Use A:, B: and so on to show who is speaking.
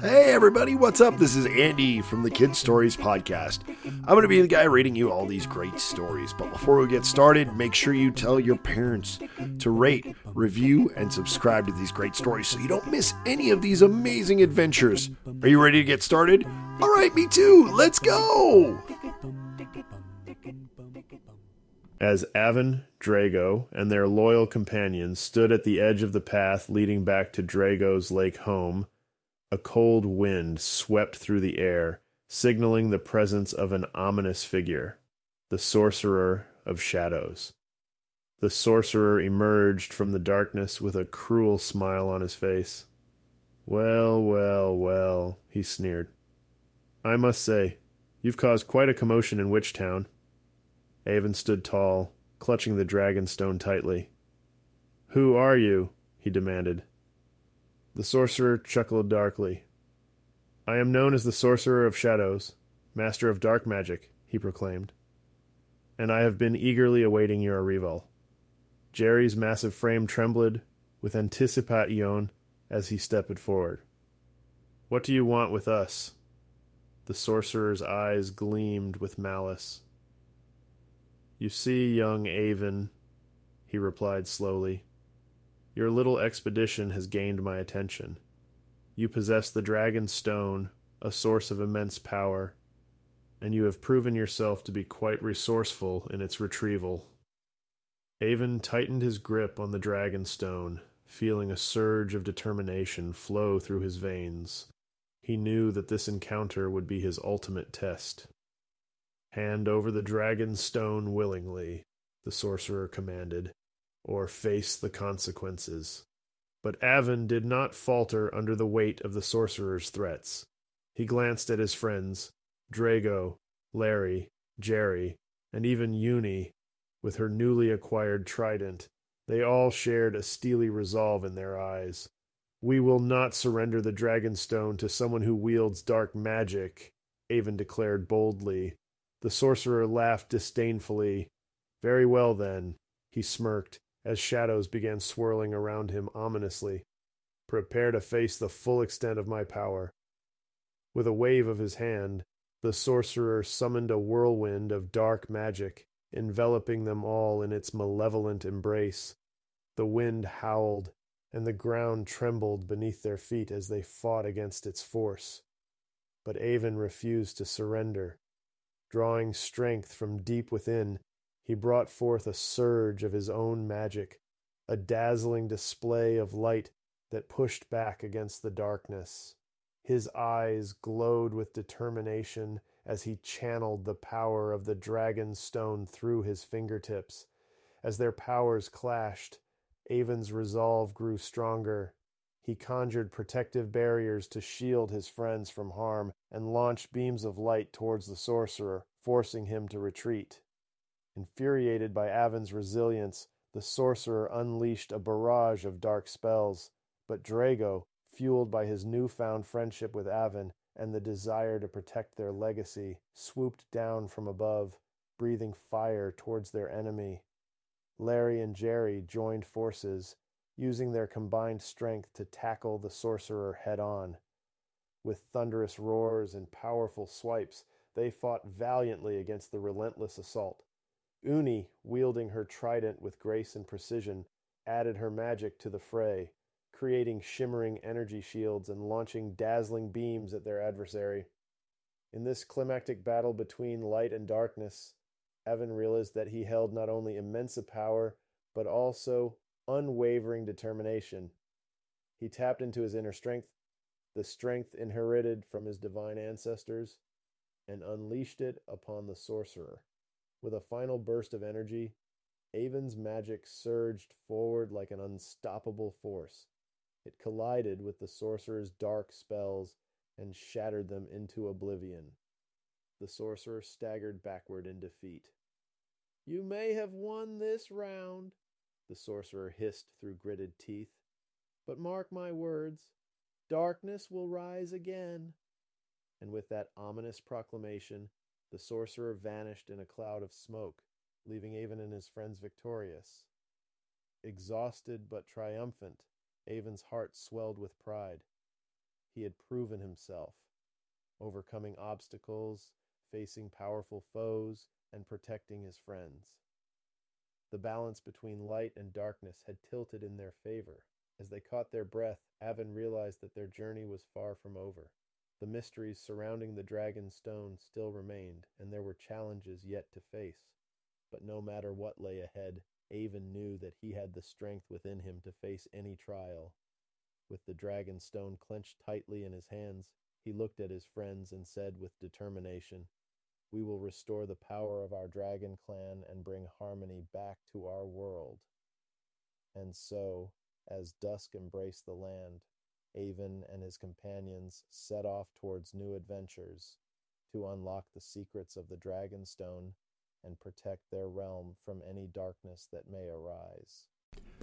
A: Hey everybody, what's up? This is Andy from the Kid Stories Podcast. I'm going to be the guy reading you all these great stories. But before we get started, make sure you tell your parents to rate, review, and subscribe to these great stories so you don't miss any of these amazing adventures. Are you ready to get started? All right, me too. Let's go.
B: As Avin, Drago, and their loyal companions stood at the edge of the path leading back to Drago's lake home, a cold wind swept through the air, signaling the presence of an ominous figure, the Sorcerer of Shadows. The sorcerer emerged from the darkness with a cruel smile on his face. Well, well, well, he sneered. I must say, you've caused quite a commotion in Witchtown. Avin stood tall, clutching the dragon stone tightly. Who are you? he demanded. The sorcerer chuckled darkly. I am known as the Sorcerer of Shadows, Master of Dark Magic, he proclaimed, and I have been eagerly awaiting your arrival. Jerry's massive frame trembled with anticipation as he stepped forward. What do you want with us? The sorcerer's eyes gleamed with malice. You see, young Avin, he replied slowly, your little expedition has gained my attention. You possess the Dragon Stone, a source of immense power, and you have proven yourself to be quite resourceful in its retrieval. Avin tightened his grip on the Dragon Stone, feeling a surge of determination flow through his veins. He knew that this encounter would be his ultimate test. Hand over the Dragon Stone willingly, the sorcerer commanded or face the consequences. But Avin did not falter under the weight of the sorcerer's threats. He glanced at his friends, Drago, Larry, Jerry, and even Uni, with her newly acquired trident. They all shared a steely resolve in their eyes. We will not surrender the dragon stone to someone who wields dark magic, Avin declared boldly. The sorcerer laughed disdainfully. Very well, then, he smirked as shadows began swirling around him ominously. Prepare to face the full extent of my power. With a wave of his hand, the sorcerer summoned a whirlwind of dark magic, enveloping them all in its malevolent embrace. The wind howled, and the ground trembled beneath their feet as they fought against its force. But Avin refused to surrender. Drawing strength from deep within, he brought forth a surge of his own magic, a dazzling display of light that pushed back against the darkness. His eyes glowed with determination as he channeled the power of the dragon stone through his fingertips. As their powers clashed, Avin's resolve grew stronger. He conjured protective barriers to shield his friends from harm and launched beams of light towards the sorcerer, forcing him to retreat. Infuriated by Avin's resilience, the sorcerer unleashed a barrage of dark spells, but Drago, fueled by his newfound friendship with Avin and the desire to protect their legacy, swooped down from above, breathing fire towards their enemy. Larry and Jerry joined forces, using their combined strength to tackle the sorcerer head on. With thunderous roars and powerful swipes, they fought valiantly against the relentless assault. Uni, wielding her trident with grace and precision, added her magic to the fray, creating shimmering energy shields and launching dazzling beams at their adversary. In this climactic battle between light and darkness, Avin realized that he held not only immense power, but also unwavering determination. He tapped into his inner strength, the strength inherited from his divine ancestors, and unleashed it upon the sorcerer. With a final burst of energy, Avin's magic surged forward like an unstoppable force. It collided with the sorcerer's dark spells and shattered them into oblivion. The sorcerer staggered backward in defeat. You may have won this round, the sorcerer hissed through gritted teeth. But mark my words, darkness will rise again. And with that ominous proclamation, the sorcerer vanished in a cloud of smoke, leaving Avin and his friends victorious. Exhausted but triumphant, Avin's heart swelled with pride. he had proven himself, overcoming obstacles, facing powerful foes, and protecting his friends. The balance between light and darkness had tilted in their favor. As they caught their breath, Avin realized that their journey was far from over. The mysteries surrounding the dragon stone still remained, and there were challenges yet to face. But no matter what lay ahead, Avin knew that he had the strength within him to face any trial. With the dragon stone clenched tightly in his hands, he looked at his friends and said with determination, We will restore the power of our dragon clan and bring harmony back to our world. And so, as dusk embraced the land, Avin and his companions set off towards new adventures to unlock the secrets of the dragon stone and protect their realm from any darkness that may arise.